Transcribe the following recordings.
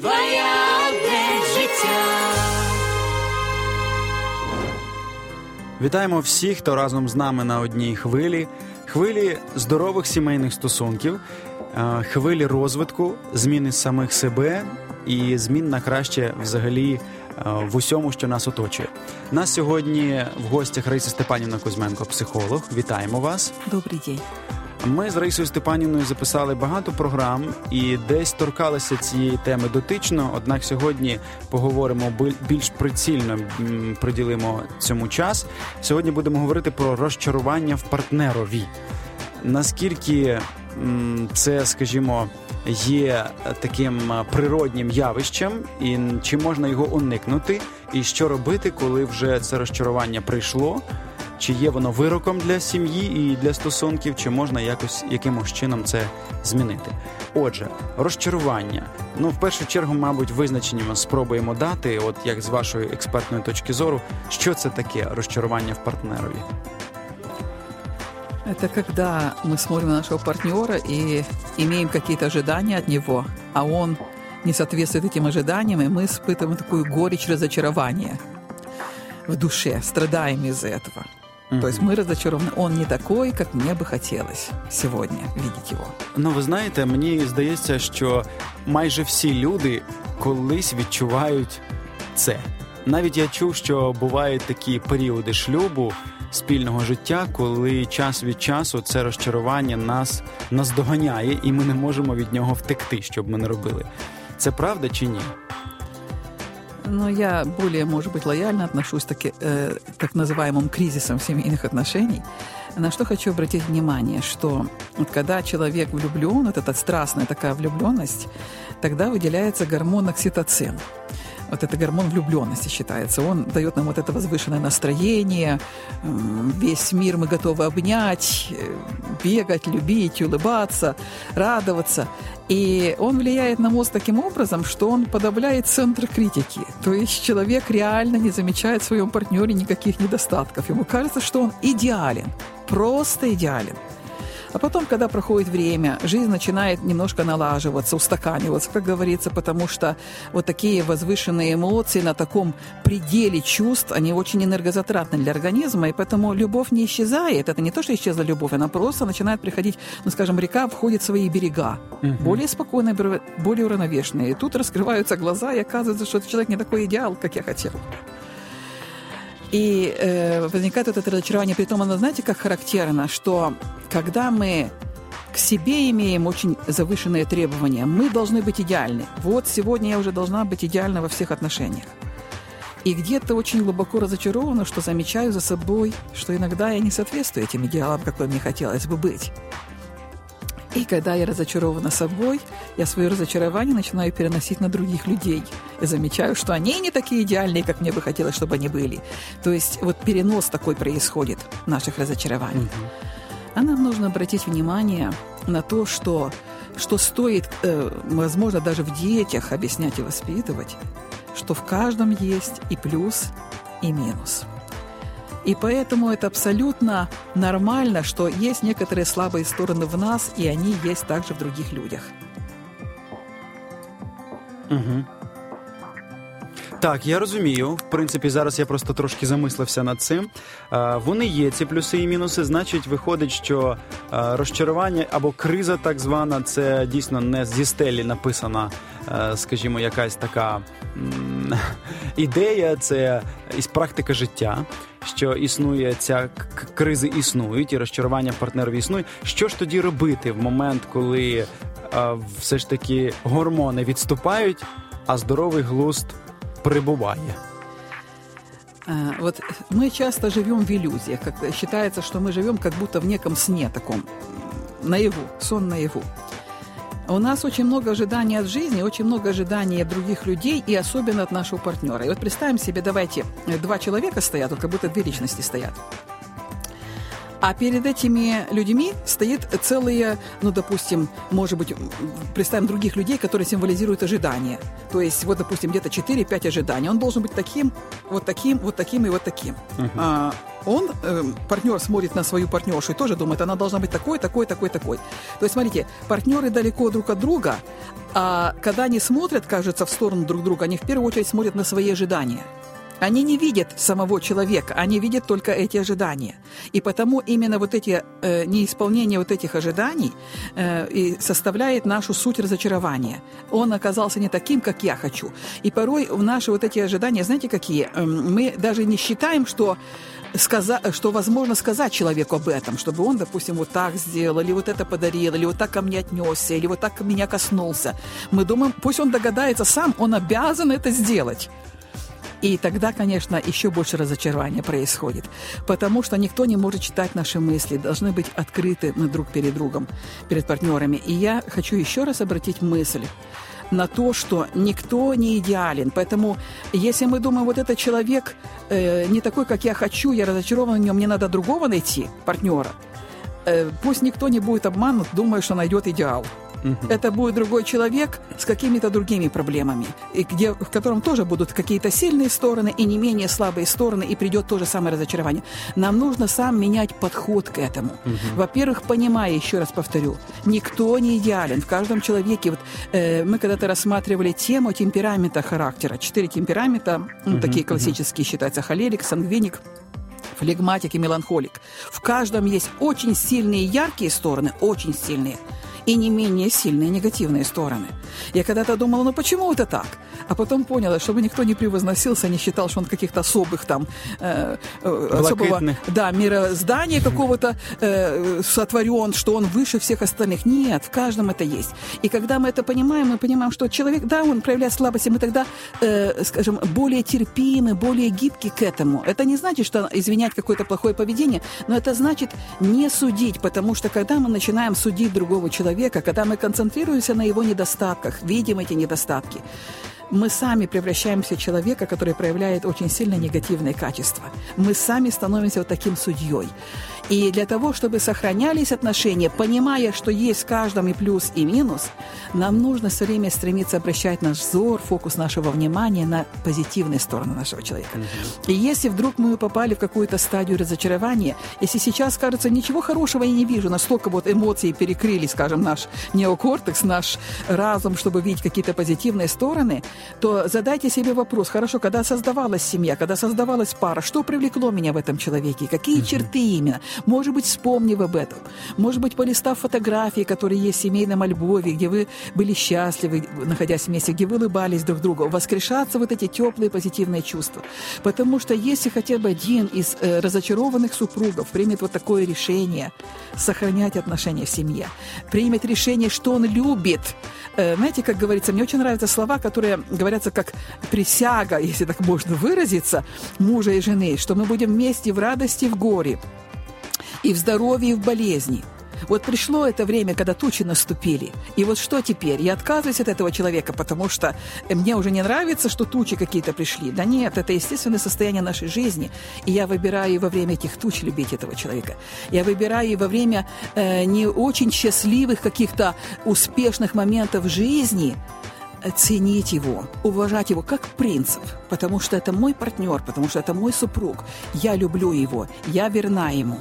Твоя життя. Вітаємо всіх, хто разом з нами на одній хвилі, хвилі здорових сімейних стосунків, е, хвилі розвитку, зміни самих себе і змін на краще взагалі е, в усьому, що нас оточує. Нас сьогодні в гостях Раїса Степанівна Кузьменко, психолог. Вітаємо вас. Добрый день. Ми з Раїсою Степанівною записали багато програм і десь торкалися цієї теми дотично. Однак сьогодні поговоримо бі- більш прицільно приділимо цьому час. Сьогодні будемо говорити про розчарування в партнерові. Наскільки це, скажімо, є таким а, природнім явищем, і чи можна його уникнути, і що робити, коли вже це розчарування прийшло? Чи є воно вироком для сім'ї і для стосунків, чи можна якось якимось чином це змінити? Отже, розчарування. Ну, в першу чергу, мабуть, визначення ми спробуємо дати, от як з вашої експертної точки зору, що це таке розчарування в партнерові. Это когда мы смотрим на нашего партнера и имеем какие-то ожидания от него, а он не соответствует этим ожиданиям, и мы испытываем такую горечь разочарования в душе, страдаем из-за этого. То есть мы разочарованы. Он не такой, как мне бы хотелось сегодня видеть его. Ну, ви знаєте, мені здається, що майже всі люди колись відчувають це. Навіть я чув, що бувають такі періоди шлюбу спільного життя, коли час від часу це розчарування нас наздоганяє, і ми не можемо від нього втекти, щоб ми не робили. Це правда чи ні? Но я более, может быть, лояльно отношусь таки, э, так называемым кризисам семейных отношений. На что хочу обратить внимание, что вот когда человек влюблен, вот эта страстная такая влюбленность, тогда выделяется гормон окситоцин. Вот это гормон влюбленности считается. Он дает нам вот это возвышенное настроение, весь мир мы готовы обнять, э, бегать, любить, улыбаться, радоваться. И он влияет на мозг таким образом, что он подавляет центр критики. То есть человек реально не замечает в своем партнере никаких недостатков. Ему кажется, что он идеален, просто идеален. А потом, когда проходит время, жизнь начинает немножко налаживаться, устаканиваться, как говорится, потому что вот такие возвышенные эмоции на таком пределе чувств, они очень энергозатратны для организма, и поэтому любовь не исчезает. Это не то, что исчезла любовь, она просто начинает приходить, ну, скажем, река входит в свои берега, более спокойные, более уравновешенные. И тут раскрываются глаза, и оказывается, что этот человек не такой идеал, как я хотел. И э, возникает вот это разочарование. Притом оно, знаете, как характерно, что когда мы к себе имеем очень завышенные требования, мы должны быть идеальны. Вот сегодня я уже должна быть идеальна во всех отношениях. И где-то очень глубоко разочарована, что замечаю за собой, что иногда я не соответствую этим идеалам, какой мне хотелось бы быть. И когда я разочарована собой, я свое разочарование начинаю переносить на других людей. И замечаю, что они не такие идеальные, как мне бы хотелось, чтобы они были. То есть вот перенос такой происходит наших разочарований. А нам нужно обратить внимание на то, что, что стоит, э, возможно, даже в детях объяснять и воспитывать, что в каждом есть и плюс, и минус. И поэтому это абсолютно нормально, что есть некоторые слабые стороны в нас, и они есть также в других людях. Так, я розумію. В принципі, зараз я просто трошки замислився над цим. Е, Вони є ці плюси і мінуси. Значить, виходить, що е, розчарування або криза, так звана, це дійсно не зі стелі написана, е, скажімо, якась така м, ідея, це із практика життя. Що існує ця к- к- кризи існують, і розчарування в партнерові існують. Що ж тоді робити в момент, коли е, все ж таки гормони відступають, а здоровий глузд прибуває? А, Вот мы часто живем в иллюзиях. Как считается, что мы живем как будто в неком сне таком, м, наяву, сон наяву. У нас очень много ожиданий от жизни, очень много ожиданий от других людей и особенно от нашего партнера. И вот представим себе, давайте, э, два человека стоят, вот как будто две личности стоят. А перед этими людьми стоит целые, ну, допустим, может быть, представим других людей, которые символизируют ожидания. То есть, вот, допустим, где-то 4-5 ожиданий. Он должен быть таким, вот таким, вот таким и вот таким. Uh-huh. А, он, э, партнер, смотрит на свою партнершу и тоже думает, она должна быть такой, такой, такой, такой. То есть, смотрите, партнеры далеко друг от друга, а когда они смотрят, кажется, в сторону друг друга, они в первую очередь смотрят на свои ожидания. Они не видят самого человека, они видят только эти ожидания. И потому именно вот эти э, неисполнение вот этих ожиданий э, и составляет нашу суть разочарования. Он оказался не таким, как я хочу. И порой в наши вот эти ожидания, знаете, какие? Э, мы даже не считаем, что сказать, что возможно сказать человеку об этом, чтобы он, допустим, вот так сделал, или вот это подарил, или вот так ко мне отнесся, или вот так меня коснулся. Мы думаем, пусть он догадается сам, он обязан это сделать. И тогда, конечно, еще больше разочарования происходит, потому что никто не может читать наши мысли, должны быть открыты мы друг перед другом, перед партнерами. И я хочу еще раз обратить мысль на то, что никто не идеален. Поэтому, если мы думаем, вот этот человек э, не такой, как я хочу, я разочарован в нем, мне надо другого найти, партнера, э, пусть никто не будет обманут, думая, что найдет идеал. Угу. Это будет другой человек с какими-то другими проблемами, и где, в котором тоже будут какие-то сильные стороны и не менее слабые стороны, и придет то же самое разочарование. Нам нужно сам менять подход к этому. Угу. Во-первых, понимая, еще раз повторю, никто не идеален. В каждом человеке, вот э, мы когда-то рассматривали тему темперамента характера. Четыре темперамента, ну, угу, такие классические угу. считаются, холерик, сангвиник, флегматик и меланхолик. В каждом есть очень сильные яркие стороны, очень сильные – и не менее сильные негативные стороны. Я когда-то думала, ну почему это так? А потом поняла, чтобы никто не превозносился, не считал, что он каких-то особых там э, э особого да, мироздания какого-то э, сотворен, что он выше всех остальных. Нет, в каждом это есть. И когда мы это понимаем, мы понимаем, что человек, да, он проявляет слабости, мы тогда, э, скажем, более терпимы, более гибки к этому. Это не значит, что извинять какое-то плохое поведение, но это значит не судить, потому что когда мы начинаем судить другого человека, человека, когда мы концентрируемся на его недостатках, видим эти недостатки, мы сами превращаемся в человека, который проявляет очень сильно негативные качества. Мы сами становимся вот таким судьей. И для того, чтобы сохранялись отношения, понимая, что есть в каждом и плюс, и минус, нам нужно все время стремиться обращать наш взор, фокус нашего внимания на позитивные стороны нашего человека. И если вдруг мы попали в какую-то стадию разочарования, если сейчас кажется, ничего хорошего я не вижу, настолько вот эмоции перекрыли, скажем, наш неокортекс, наш разум, чтобы видеть какие-то позитивные стороны, то задайте себе вопрос, хорошо, когда создавалась семья, когда создавалась пара, что привлекло меня в этом человеке, какие угу. черты именно, может быть, вспомнив об этом. Может быть, полистав фотографии, которые есть в семейном альбоме, где вы были счастливы, находясь вместе, где вы улыбались друг другу. Воскрешаться вот эти теплые позитивные чувства. Потому что если хотя бы один из э, разочарованных супругов примет вот такое решение сохранять отношения в семье, примет решение, что он любит, э, знаете, как говорится, мне очень нравятся слова, которые говорятся как присяга, если так можно выразиться, мужа и жены, что мы будем вместе в радости, в горе и в здоровье, и в болезни. Вот пришло это время, когда тучи наступили. И вот что теперь? Я отказываюсь от этого человека, потому что мне уже не нравится, что тучи какие-то пришли. Да нет, это естественное состояние нашей жизни. И я выбираю во время этих туч любить этого человека. Я выбираю во время э, не очень счастливых каких-то успешных моментов жизни ценить его, уважать его как принцип, потому что это мой партнер, потому что это мой супруг. Я люблю его, я верна ему.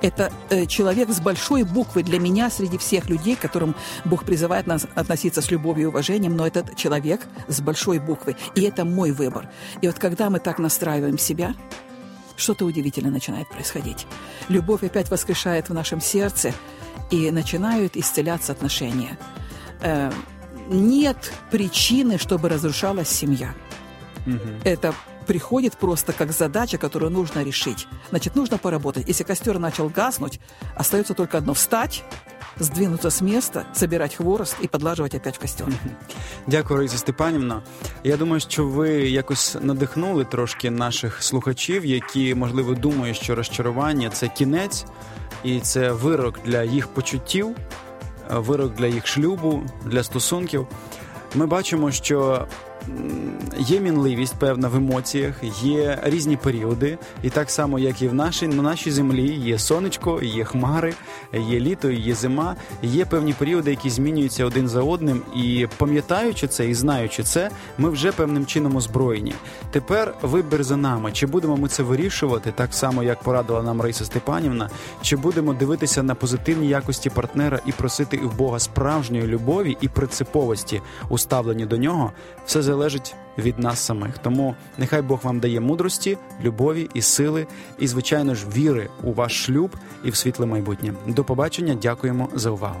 Это э, человек с большой буквы для меня среди всех людей, к которым Бог призывает нас относиться с любовью и уважением, но этот человек с большой буквы. И это мой выбор. И вот когда мы так настраиваем себя, что-то удивительное начинает происходить. Любовь опять воскрешает в нашем сердце, и начинают исцеляться отношения. Э, нет причины, чтобы разрушалась семья. Угу. Это приходит просто как задача, которую нужно решить. Значит, нужно поработать. Если костер начал гаснуть, остается только одно – встать, здвинуться з міста, збирати хворост і подлажувати опять в костер. Дякую, Раїса Степанівна. Я думаю, що ви якось надихнули трошки наших слухачів, які можливо думають, що розчарування це кінець і це вирок для їх почуттів, вирок для їх шлюбу, для стосунків. Ми бачимо, що є мінливість певна в емоціях, є різні періоди, і так само, як і в нашій на нашій землі, є сонечко, є хмари, є літо, є зима. Є певні періоди, які змінюються один за одним. І пам'ятаючи це і знаючи це, ми вже певним чином озброєні. Тепер вибір за нами. Чи будемо ми це вирішувати, так само як порадила нам Раїса Степанівна, чи будемо дивитися на позитивні якості партнера і просити в Бога справжньої любові і принциповості у ставленні до нього, все залежить від нас самих. Тому нехай Бог вам дає мудрості, любові і сили, і, звичайно ж, віри у ваш шлюб і в світле майбутнє. До побачення, дякуємо за увагу.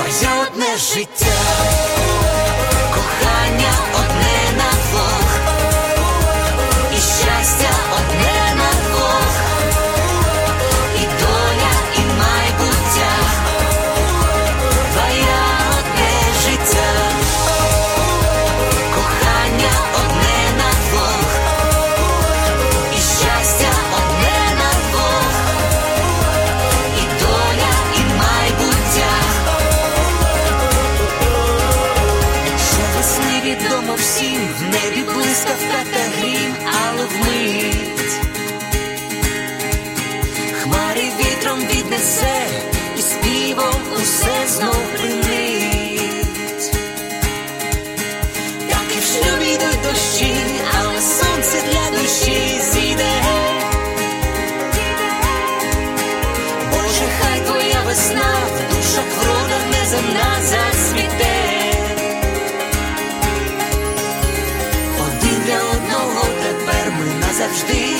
Твоє одне життя, кохання одне навжди.